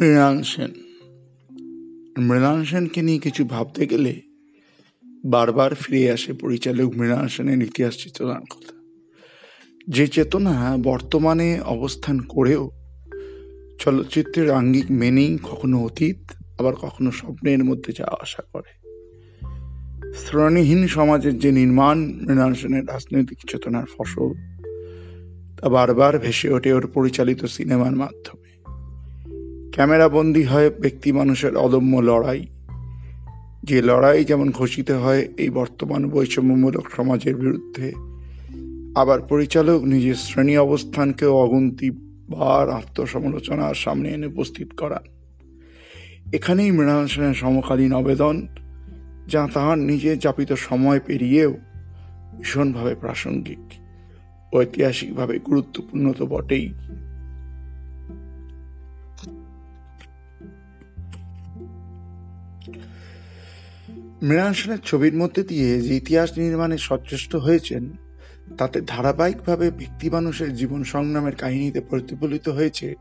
মৃণাল সেন। মৃণাল সেনকে নিয়ে কিছু ভাবতে গেলে বারবার ফিরে আসে পরিচালক মৃণাল সেনের ইতিহাস চেতনার কথা। যে চেতনা বর্তমানে অবস্থান করেও চলচ্চিত্রের আঙ্গিক মেনেই কখনো অতীত, আবার কখনো স্বপ্নের মধ্যে যাওয়া আশা করে। শ্রেণীহীন সমাজের যে নির্মাণ, মৃণাল সেনের রাজনৈতিক চেতনার ফসল, তা বারবার ভেসে ওঠে ওর পরিচালিত সিনেমার মাধ্যমে। ক্যামেরা বন্দী হয় ব্যক্তি মানুষের অদম্য লড়াই। যে লড়াই যেমন ঘোষিত হয় এই বর্তমান বৈষম্যমূলক সমাজের বিরুদ্ধে, আবার পরিচালক নিজের শ্রেণি অবস্থানকেও অগুন্তি বার আত্মসমালোচনার সামনে এনে উপস্থিত করান এখানেই মৃণাল সেনের সমকালীন আবেদন, যা তাহার নিজের যাপিত সময় পেরিয়েও ভীষণভাবে প্রাসঙ্গিক। ঐতিহাসিকভাবে গুরুত্বপূর্ণ তো বটেই। মৃণাল সেনের ছবির মধ্যে দিয়ে যে ইতিহাস নির্মাণে সচেষ্ট হয়েছেন, তাতে ধারাবাহিকভাবে ব্যক্তি মানুষের জীবন সংগ্রামের কাহিনীতে প্রতিফলিত হয়েছে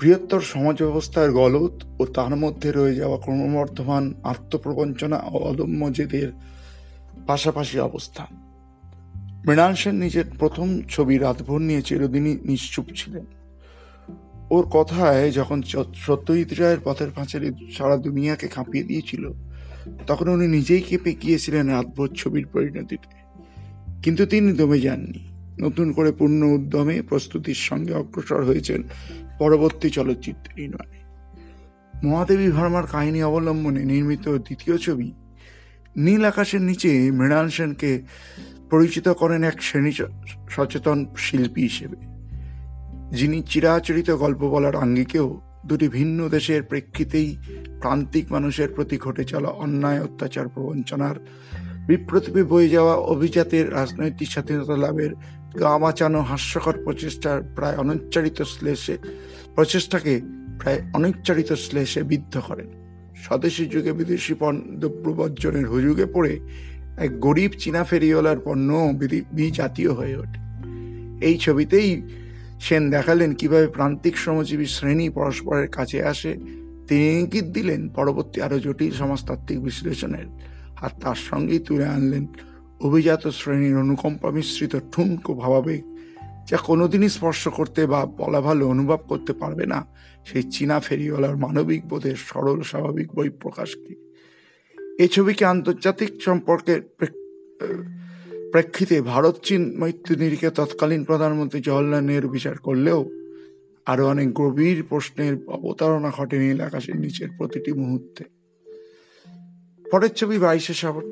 বৃহত্তর সমাজ ব্যবস্থার গলত ও তার মধ্যে রয়ে যাওয়া ক্রমবর্ধমান আত্মপ্রবঞ্চনা ও অদম্য জেদের পাশাপাশি অবস্থান মৃণাল সেন নিজের প্রথম ছবি রাতভর নিয়ে চিরদিনই নিশ্চুপ ছিলেন। ওর কথায় যখন সত্যজিৎ রায়ের পথের পাঁচালী সারা দুনিয়াকে কাঁপিয়ে দিয়েছিল তখন উনি নিজেই কেঁপে গিয়েছিলেন রাতভর ছবির পরিণতিতে। কিন্তু তিনি দমে যাননি। নতুন করে পূর্ণ উদ্যমে প্রস্তুতির সঙ্গে অগ্রসর হয়েছেন পরবর্তী চলচ্চিত্র নির্মাণে মহাদেবী ভার্মার কাহিনী অবলম্বনে নির্মিত দ্বিতীয় ছবি নীল আকাশের নিচে মৃণাল সেনকে পরিচিত করেন এক শ্রেণি সচেতন শিল্পী হিসেবে। যিনি চিরাচরিত গল্প বলার আঙ্গিকেও দুটি ভিন্ন দেশের প্রেক্ষিতেই প্রান্তিক মানুষের প্রতি ঘটে চলা অন্যায়, অত্যাচার, প্রবঞ্চনার বিপ্রতিপে বয়ে যাওয়া অভিজাতের রাজনৈতিক স্বাধীনতা লাভের গা বাঁচানো হাস্যকর প্রচেষ্টার প্রায় অনুচ্চারিত শ্লেষে, প্রচেষ্টাকে প্রায় অনুচ্চারিত শ্লেষে বিদ্ধ করেন। স্বদেশী যুগে বিদেশি পণ্য প্রবর্জনের হুজুগে পড়ে এক গরিব চীনা ফেরিওয়ালার পণ্য বিজাতীয় হয়ে ওঠে। এই ছবিতেই সেন দেখালেন কীভাবে প্রান্তিক শ্রমজীবী শ্রেণি পরস্পরের কাছে আসে। তিনি ইঙ্গিত দিলেন পরবর্তী আরও জটিল সমাজতাত্ত্বিক বিশ্লেষণের। আর তার সঙ্গেই তুলে আনলেন অভিজাত শ্রেণির অনুকম্পা মিশ্রিত ঠুনকো ভাবাবেগ, যা কোনোদিনই স্পর্শ করতে বা বলা ভালো অনুভব করতে পারবে না সেই চীনা ফেরিওয়ালার মানবিক বোধের সরল স্বাভাবিক বই প্রকাশকে এই ছবিকে আন্তর্জাতিক সম্পর্কের প্রেক্ষিতে ভারত, চীন, মৈত্রী নিরিখে তৎকালীন প্রধানমন্ত্রী জওয়াহরলাল নেহরু বিচার করলেও আরও অনেক গভীর প্রশ্নের অবতারণা ঘটে নীল আকাশের নিচের প্রতিটি মুহূর্তে। পরের ছবি বাইশে শ্রাবণ।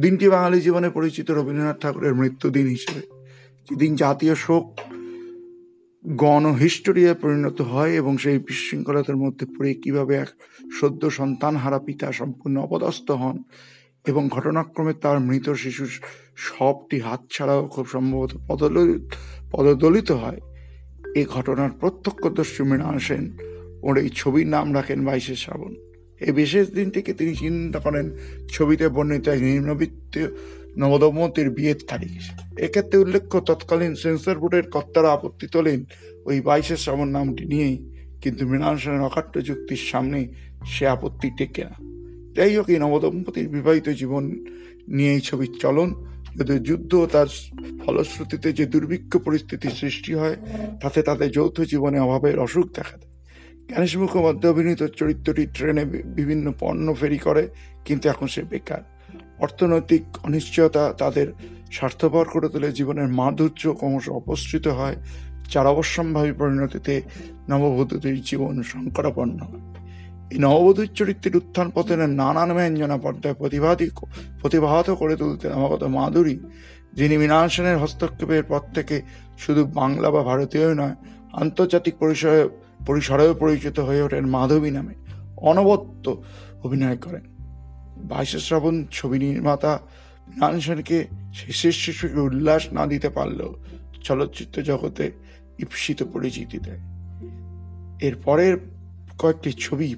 দিনটি বাঙালি জীবনে পরিচিত রবীন্দ্রনাথ ঠাকুরের মৃত্যুদিন হিসেবে। যেদিন জাতীয় শোক, গণ হিস্টোরিয়া পরিণত হয় এবং সেই বিশৃঙ্খলতার মধ্যে পড়ে কীভাবে এক সদ্য সন্তান হারা পিতা সম্পূর্ণ অপদস্থ হন এবং ঘটনাক্রমে তার মৃত শিশু সবটি হাত ছাড়াও খুব সম্ভবত পদদলিত পদদলিত হয়। এই ঘটনার প্রত্যক্ষদর্শী মৃণাল সেন ওর এই ছবির নাম রাখেন বাইশে শ্রাবণ। এই বিশেষ দিনটিকে তিনি চিন্তা করেন ছবিতে বর্ণিত এক নিম্নবিত্ত নবদম্পতির বিয়ের তারিখ। এক্ষেত্রে উল্লেখ্য, তৎকালীন সেন্সর বোর্ডের কর্তারা আপত্তি তোলেন ওই বাইশে শ্রাবণ নামটি নিয়েই, কিন্তু মৃণাল সেনের অকাট্য যুক্তির সামনে সে আপত্তি টেকে না। যাই হোক এই নবদম্পতির বিবাহিত জীবন নিয়ে এই ছবির চলন যদি যুদ্ধ তার ফলশ্রুতিতে যে দুর্ভিক্ষ পরিস্থিতির সৃষ্টি হয়, তাতে তাদের যৌথ জীবনে অভাবের অসুখ দেখা দেয়। জ্ঞানেশ মুখোপাধ্যায় অভিনীত চরিত্রটি ট্রেনে বিভিন্ন পণ্য ফেরি করে, কিন্তু এখন সে বেকার। অর্থনৈতিক অনিশ্চয়তা তাদের স্বার্থপর করে তোলে, জীবনের মাধুর্য ক্রমশ অপসৃত হয়, যার অবশ্যম্ভাবী পরিণতিতে নববধূটির জীবন সংকটাপন্ন হয়। এই নববধূর চরিত্রের উত্থান পতনের নানান ব্যঞ্জনা পর্দায় প্রতিবাদী প্রতিভাত করে তুলতে নবাগত মাধুরী যিনি মৃণাল সেনের হস্তক্ষেপের পর থেকে শুধু বাংলা বা ভারতীয় নয়, আন্তর্জাতিক পরিসরে পরিসরেও পরিচিত হয়ে ওঠেন মাধবী নামে। অনবদ্য অভিনয় করেন। বাইশে শ্রাবণ ছবি নির্মাতা মৃণাল সেনকে শেষের শিশুকে উল্লাস না দিতে পারলেও চলচ্চিত্র জগতে ঈপ্সিত পরিচিতি দেয়। এর পরের কয়েকটি ছবি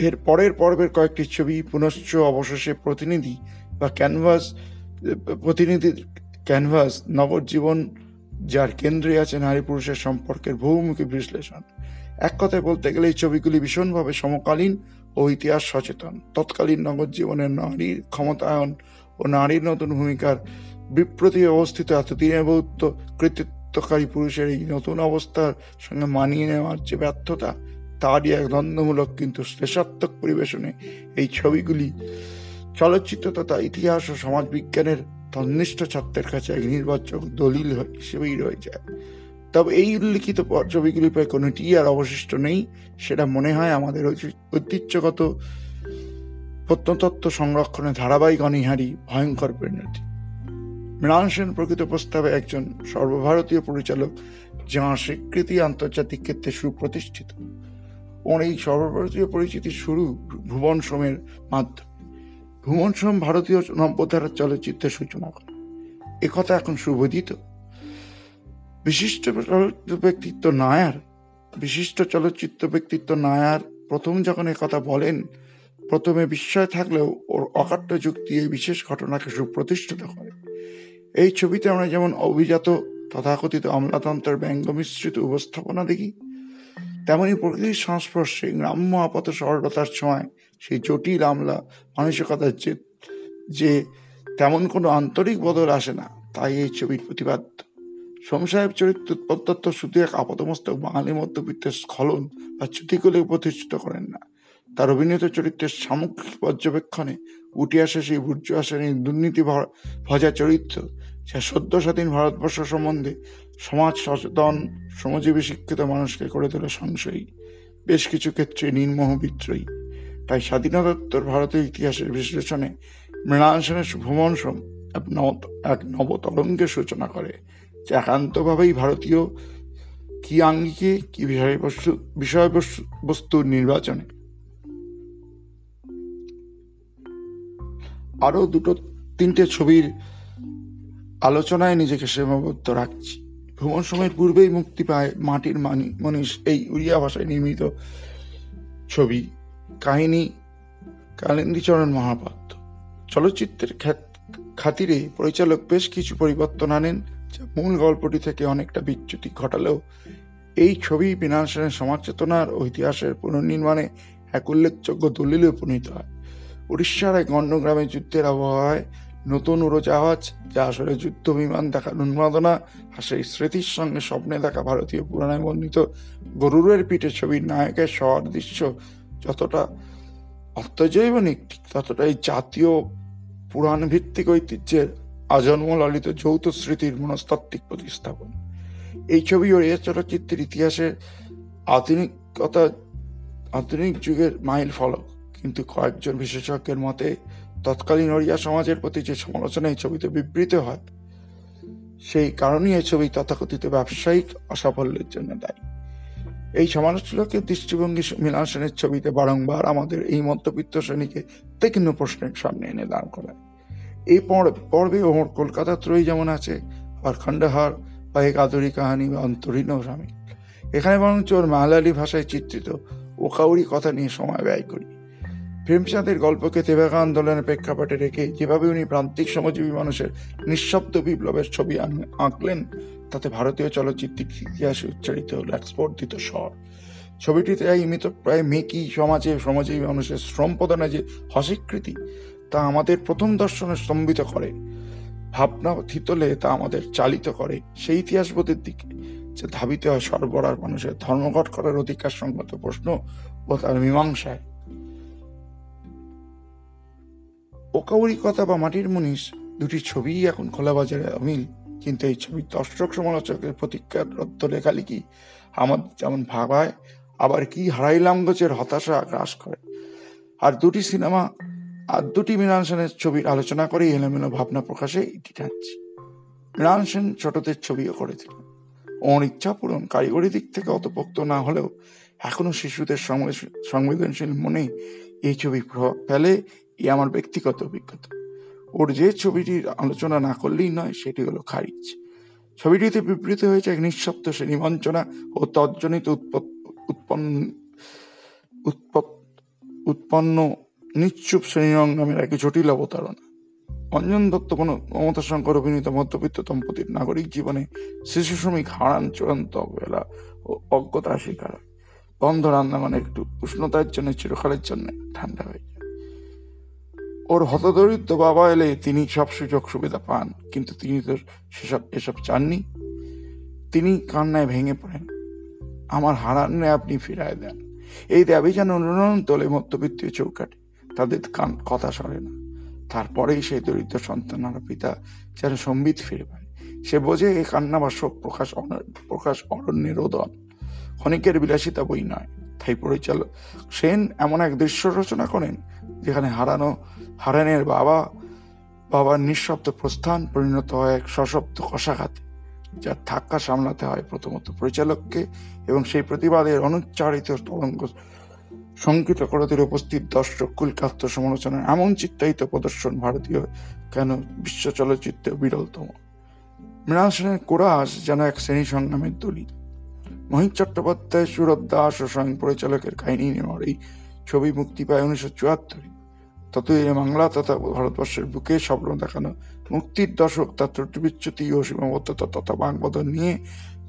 এর পরের পর্বের কয়েকটি ছবি পুনশ্চ অবশেষে প্রতিনিধি বা ক্যানভাস, প্রতিনিধির ক্যানভাস, নবজীবন, যার কেন্দ্রে আছে নারী পুরুষের সম্পর্কের বহুমুখী বিশ্লেষণ। এক কথায় বলতে গেলে এই ছবিগুলি ভীষণভাবে সমকালীন ও ইতিহাস সচেতন। তৎকালীন নগর জীবনের নারীর ক্ষমতায়ন ও নারীর নতুন ভূমিকার বিপ্রতি অবস্থিত এতদিনের বহুত কৃতিত্বকারী পুরুষের এই নতুন অবস্থার সঙ্গে মানিয়ে নেওয়ার যে ব্যর্থতা তারই এক দ্বন্দ্বমূলক কিন্তু শ্রেষাত্মক পরিবেশনে এই ছবিগুলি চলচ্চিত্র তথা ইতিহাস ও সমাজবিজ্ঞানের তন্নিষ্ঠ ছাত্রের কাছে এক নির্বাচক দলিল হিসেবেই রয়ে যায়। তবে এই উল্লিখিত ছবিগুলি প্রায় কোনোটি আর অবশিষ্ট নেই, সেটা মনে হয় আমাদের ঐতিহ্যগত প্রত্নতত্ত্ব সংরক্ষণে ধারাবাহিক অনিহারী ভয়ঙ্কর পরিণতি। মৃণাল সেন প্রকৃত প্রস্তাবে একজন সর্বভারতীয় পরিচালক, যাঁর স্বীকৃতি আন্তর্জাতিক ক্ষেত্রে সুপ্রতিষ্ঠিত। ওর এই সর্বভারতীয় পরিচিতি শুরু ভুবন সোমের মাধ্যমে। ভুবন সোম ভারতীয় নব্যধারার চলচ্চিত্রের সূচনা করে। একথা এখন সুবোধিত। বিশিষ্ট চলচ্চিত্র ব্যক্তিত্ব নায়ার, বিশিষ্ট চলচ্চিত্র ব্যক্তিত্ব নায়ার প্রথম যখন কথা বলেন, প্রথমে বিস্ময় থাকলেও ওর অকাট্য যুক্তি এই বিশেষ ঘটনাকে সুপ্রতিষ্ঠিত করে। এই ছবিতে আমরা যেমন অভিজাত তথাকথিত আমলাতন্ত্রের ব্যঙ্গ মিশ্রিত উপস্থাপনা দেখি তেমনি প্রকৃতির সংস্পর্শে গ্রাম্য আপাত সরলতার সময় সেই জটিল আমলা, মানসিকতার যে যে তেমন কোনো আন্তরিক বদল আসে না, তাই এই ছবির প্রতিপাদ্য সোম সাহেব চরিত্র উৎপত্তত্ব শুধু এক আপাতমস্তক বাঙালি মধ্যবিত্তের স্খলন বা চ্যুতিগুলি প্রতিষ্ঠিত করেন না। তার অভিনীত চরিত্রের সামগ্রিক পর্যবেক্ষণে উঠে আসে সেই বুর্জুয়া শ্রেণির দুর্নীতি ভজা চরিত্র, যা সদ্য স্বাধীন ভারতবর্ষ সম্বন্ধে সমাজ সচেতন, শ্রমজীবী শিক্ষিত মানুষকে করে তোলে সংশয়ী। বেশ কিছু ক্ষেত্রে নির্মোহ বিদ্রোহী। তাই স্বাধীনতোত্তর ভারতের ইতিহাসের বিশ্লেষণে মৃণাল সেনের ভ্রমণ এক নবতরঙ্গের সূচনা করে যা একান্তভাবেই ভারতীয় কি আঙ্গিকে, কি বিষয়বস্তু বিষয়বস্তুর নির্বাচনে। আরও দুটো তিনটে ছবির আলোচনায় নিজেকে সীমাবদ্ধ রাখছি। ভ্রমণ সময়ের পূর্বেই মুক্তি পায় মাটির মানি মনীষ, এই উড়িয়া ভাষায় নির্মিত ছবি, কাহিনী কালিন্দীচরণ মহাপাত্র। চলচ্চিত্রের খাতিরে পরিচালক বেশ কিছু পরিবর্তন আনেন, যা মূল গল্পটি থেকে অনেকটা বিচ্যুতি ঘটালেও এই ছবি বিনাল সেনের সমাজ চেতনার ইতিহাসের পুনর্নির্মাণে এক উল্লেখযোগ্য দলিলে উপনীত হয়। উড়িষ্যার এক গণ্ডগ্রামে যুদ্ধের আবহাওয়ায় নতুন উড়োজাহাজ যা আসলে যুদ্ধ বিমান দেখার উন্মাদনা আর সেই স্মৃতির সঙ্গে স্বপ্নে দেখা ভারতীয় পুরাণে বর্ণিত গরুরের পিঠে ছবির নায়কের শহর দৃশ্য যতটা অর্থজৈবনিক ঠিক ততটাই জাতীয় পুরাণ ভিত্তিক ঐতিহ্যের আজন্ম ললিত যৌথ স্মৃতির মনস্তাত্ত্বিক প্রতিস্থাপন। এই ছবি ও এ চলচ্চিত্রের ইতিহাসের আধুনিকতা, আধুনিক যুগের মাইল ফলক। কিন্তু কয়েকজন বিশেষজ্ঞের মতে তৎকালীন ওড়িয়া সমাজের প্রতি যে সমালোচনা এই ছবিতে বিবৃত হয়, সেই কারণেই এই ছবি তথাকথিত ব্যবসায়িক অসাফল্যের জন্য দায়ী। এই সমালোচকের দৃষ্টিভঙ্গি মিলান সেনের ছবিতে বারংবার আমাদের এই মধ্যবিত্ত শ্রেণীকে তীক্ষ্ণ প্রশ্নের সামনে এনে দাঁড় করায়। এই পর্বে ওমর কলকাতা ত্রয়ী যেমন আছে আর খণ্ডহার বা এক আদরি কাহানি বা অন্তরীণ সামিল। এখানে বরঞ্চ ওর মালালি ভাষায় চিত্রিত ওকাউরি কথা নিয়ে সময় ব্যয় করি। প্রেমচাঁদের গল্পকে তেভাগা আন্দোলনের প্রেক্ষাপটে রেখে যেভাবে উনি প্রান্তিক শ্রমজীবী মানুষের নিঃশব্দ বিপ্লবের ছবি আঁকলেন, তাতে ভারতীয় চলচ্চিত্রের ইতিহাসে উচ্চারিত হল এক স্পর্ধিত স্বর। ছবিটিতে ইমিত প্রায় মেকি সমাজে শ্রমজীবী মানুষের শ্রম প্রদানে যে অস্বীকৃতি তা আমাদের প্রথম দর্শনে স্তম্ভিত করে। ভাবনা থিতলে তা আমাদের চালিত করে সেই ইতিহাসবোধের দিকে, যে ধাবিত হয় সরবরাহ মানুষের ধর্মঘট করার অধিকার সংগত প্রশ্ন ও তার মীমাংসায়। কথা বা মাটির মনীষ দুটি ছবিই এখন খোলা বাজারে অমিল। কিন্তু এই ছবির দর্শক সমালোচকের প্রতিজ্ঞার রদ্দ লেখালেখি আমাদের যেমন ভাবায়, আবার কি হারাইলাম গোছের হতাশা গ্রাস করে। আর দুটি সিনেমা, আর দুটি মৃণাল সেনের ছবির আলোচনা করেই এলোমেলো ভাবনা প্রকাশে এটি টানছি। মৃণাল সেন ছোটদের ছবিও করেছিলেন। ওর ইচ্ছা পূরণ কারিগরি দিক থেকে অত পোক্ত না হলেও এখনও শিশুদের সংবেদনশীল মনে এই ছবি প্রভাব ফেলে এ আমার ব্যক্তিগত অভিজ্ঞতা। ওর যে ছবিটির আলোচনা না করলেই নয়, সেটি হলো খারিজ। ছবিটিতে বিবৃত হয়েছে এক নিঃশব্দ শ্রেণি বঞ্চনা ও তজ্জনিত উৎপন্ন উৎপন্ন নিশ্চুপ শ্রেণীরঙ্গামের এক জটিল অবতারণা। অঞ্জন দত্ত কোন মমতা শঙ্কর অভিনীত মধ্যবিত্ত দম্পতির নাগরিক জীবনে শিশু শ্রমিক হারান চূড়ান্ত অবহেলা ও অজ্ঞতা হয়। বন্ধ রান্না মানে একটু উষ্ণতার জন্য, চিরকালের জন্য ঠান্ডা হয়ে ওর হতদরিদ্র বাবা এলে তিনি সব সুযোগ সুবিধা পান, কিন্তু তিনি তো সেসব, এসব চাননি। তিনি কান্নায় ভেঙে পড়েন। আমার হারানে আপনি ফিরায় দেন। এই দাবি যেন অনুরণ তোলে মধ্যবিত্তীয় চৌকাটে তাদের কান, কথা সরে না। তারপরেই সেই দরিদ্র সন্তান পিতা যেন সম্বিত ফিরে পায়। সে বোঝে এই কান্না বা শোক প্রকাশ প্রকাশ অরণ্যের রোদন। ক্ষণিকের বিলাসিতা বই নয়। তাই পরিচালক সেন এমন এক দৃশ্য রচনা করেন, যেখানে হারানো হারানের বাবা, বাবার নিঃশব্দ প্রস্থান পরিণত হয় এক সশব্দ কষাঘাতে যার ধাক্কা সামলাতে হয় প্রথমত পরিচালককে এবং সেই প্রতিবাদের অনুচ্চারিত তরঙ্গ শঙ্কিত করদের উপস্থিত দর্শক কুলকাত্ত সমালোচনার এমন চিত্তায়িত প্রদর্শন ভারতীয় কেন বিশ্ব চলচ্চিত্রে বিরলতম? মৃণাল সেনের কোরাস যেন এক শ্রেণি সংগ্রামের দলিল। মহিত চট্টোপাধ্যায়, সুরত দাস ও স্বয়ং পরিচালকের কাহিনী নেওয়ার এই ছবি মুক্তি পায় উনিশশো চুয়াত্তরে। ততই এ বাংলা তথা ভারতবর্ষের বুকে স্বপ্ন দেখানো, মুক্তির দশক তার ত্রুটি বিচ্যুতি ও সীমাবদ্ধতা তথা বাংবদল নিয়ে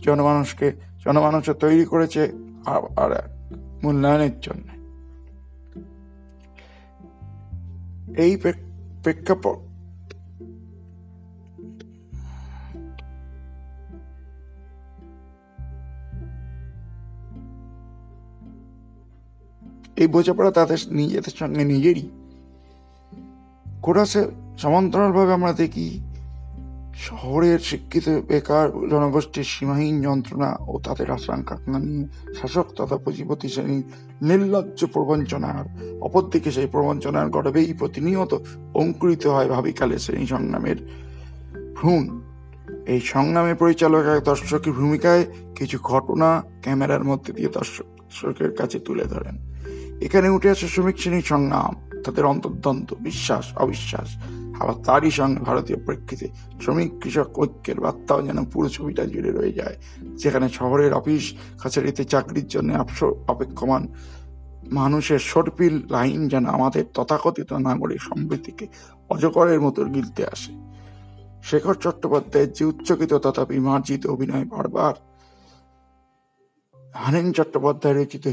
জনমানুষকে, জনমানুষে তৈরি করেছে আর- মূল্যায়নের জন্য। এই প্রেক- প্রেক্ষাপট এই বোঝাপড়া তাদের নিজেদের সঙ্গে নিজেরই কোরাসে সমান্তরালভাবে আমরা দেখি শহরের শিক্ষিত বেকার জনগোষ্ঠীর সীমাহীন যন্ত্রণা ও তাদের আশঙ্কা। নিয়ে শাসক তথা পুঁজিপতি শ্রেণির নির্লজ্জ প্রবঞ্চনার অপরদিকে সেই প্রবঞ্চনার গর্বেই প্রতিনিয়ত অঙ্কুরিত হয় ভাবিকালে শ্রেণি সংগ্রামের ভ্রূণ। এই সংগ্রামে পরিচালক এক দর্শকের ভূমিকায় কিছু ঘটনা ক্যামেরার মধ্যে দিয়ে দর্শকের কাছে তুলে ধরেন। এখানে উঠে আসে শ্রমিক শ্রেণির সংগ্রাম। তাদের অন্তর্দ্বন্দ্ব বিশ্বাস, অবিশ্বাস। আবার তারই সঙ্গে ভারতীয় প্রেক্ষিতে শ্রমিক, কৃষক, ঐক্যের বার্তাও যেন পুরো ছবিটা জুড়ে রয়ে যায়। যেখানে শহরের অফিস, কাছারিতে চাকরির জন্য অপেক্ষমান মানুষের সর্পিল লাইন যেন আমাদের তথাকথিত নাগরিক সমৃদ্ধিকে অজগরের মতো গিলতে আসে। শেখর চট্টোপাধ্যায়ের যে উচ্চকিত তথাপি মার্জিত অভিনয় বারবার হানেন চট্টোপাধ্যায় রচিত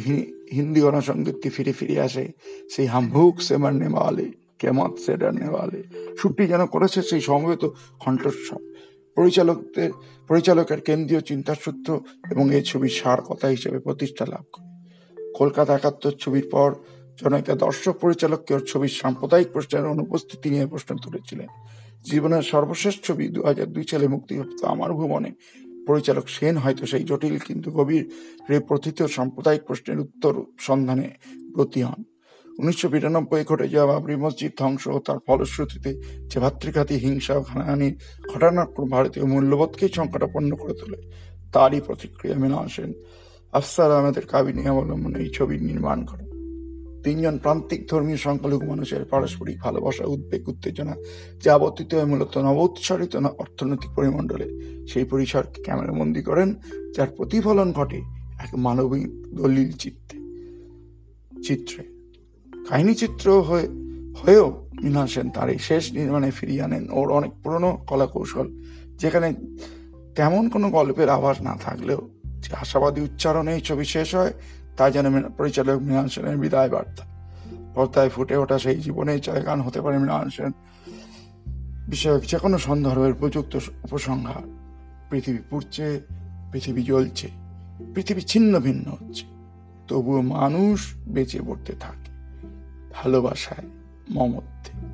হিন্দি গণসঙ্গীতটি ফিরে ফিরে আসে সেই হাম ভুক সে মারনে ওয়ালে কেমত সে ডরনে ওয়ালে সুরটি যেন করেছে সেই সমবেত কণ্ঠস্বর। পরিচালকদের, পরিচালকের কেন্দ্রীয় চিন্তাসূত্র এবং এই ছবির সার কথা হিসেবে প্রতিষ্ঠা লাভ করে। কলকাতা একাত্তর ছবির পর জনৈকা দর্শক পরিচালককে ওর ছবির সাম্প্রদায়িক প্রশ্নের অনুপস্থিতি নিয়ে প্রশ্ন তুলেছিলেন। জীবনের সর্বশেষ ছবি দু হাজার দুই সালে মুক্তিপ্রাপ্ত আমার ভুবনে। পরিচালক সেন হয়তো সেই জটিল কিন্তু গভীর প্রথিত সাম্প্রদায়িক প্রশ্নের উত্তর সন্ধানে ব্রতী হন। উনিশশো বিরানব্বই ঘটে যাওয়া বাবরি মসজিদ ধ্বংস ও তার ফলশ্রুতিতে যে ভাতৃঘাতী হিংসা ও ঘানাহানির ঘটনাক্রম ভারতীয় মূল্যবোধকেই সংকটাপন্ন করে তোলে, তারই প্রতিক্রিয়া মৃণাল সেন। আফসার আহমেদের কাবিনী অবলম্বনে এই ছবি নির্মাণ করেন তিনজন প্রান্তিক ধর্মীয় সংখ্যালঘু মানুষের পারস্পরিক ভালোবাসা, উদ্বেগ, উত্তেজনা, যা আবর্তিত হয় মূলত নবোৎসারিত না, অর্থনৈতিক পরিমণ্ডলে। সেই পরিসরকে ক্যামেরাবন্দি করেন, যার প্রতিফলন ঘটে এক মানবিক দলিল চিত্রে। চিত্রে। কাহিনী চিত্র হয়ে, হয়েও মৃণাল সেন তার এই শেষ নির্মাণে ফিরিয়ে আনেন ওর অনেক পুরনো কলা কৌশল যেখানে তেমন কোনো গল্পের আভাস না থাকলেও যে আশাবাদী উচ্চারণে এই ছবি শেষ হয় তা যেন পরিচালক মৃণাল সেনের বিদায় বার্তা। পর্দায় ফুটে ওঠা সেই জীবনের জায়গান হতে পারে মৃণাল সেন। বিষয়ক যে কোনো সন্দর্ভের উপযুক্ত উপসংহার। পৃথিবী পুড়ছে, পৃথিবী জ্বলছে, পৃথিবী ছিন্ন ভিন্ন হচ্ছে। তবুও মানুষ বেঁচে পড়তে থাকে ভালোবাসায় মমত্বে।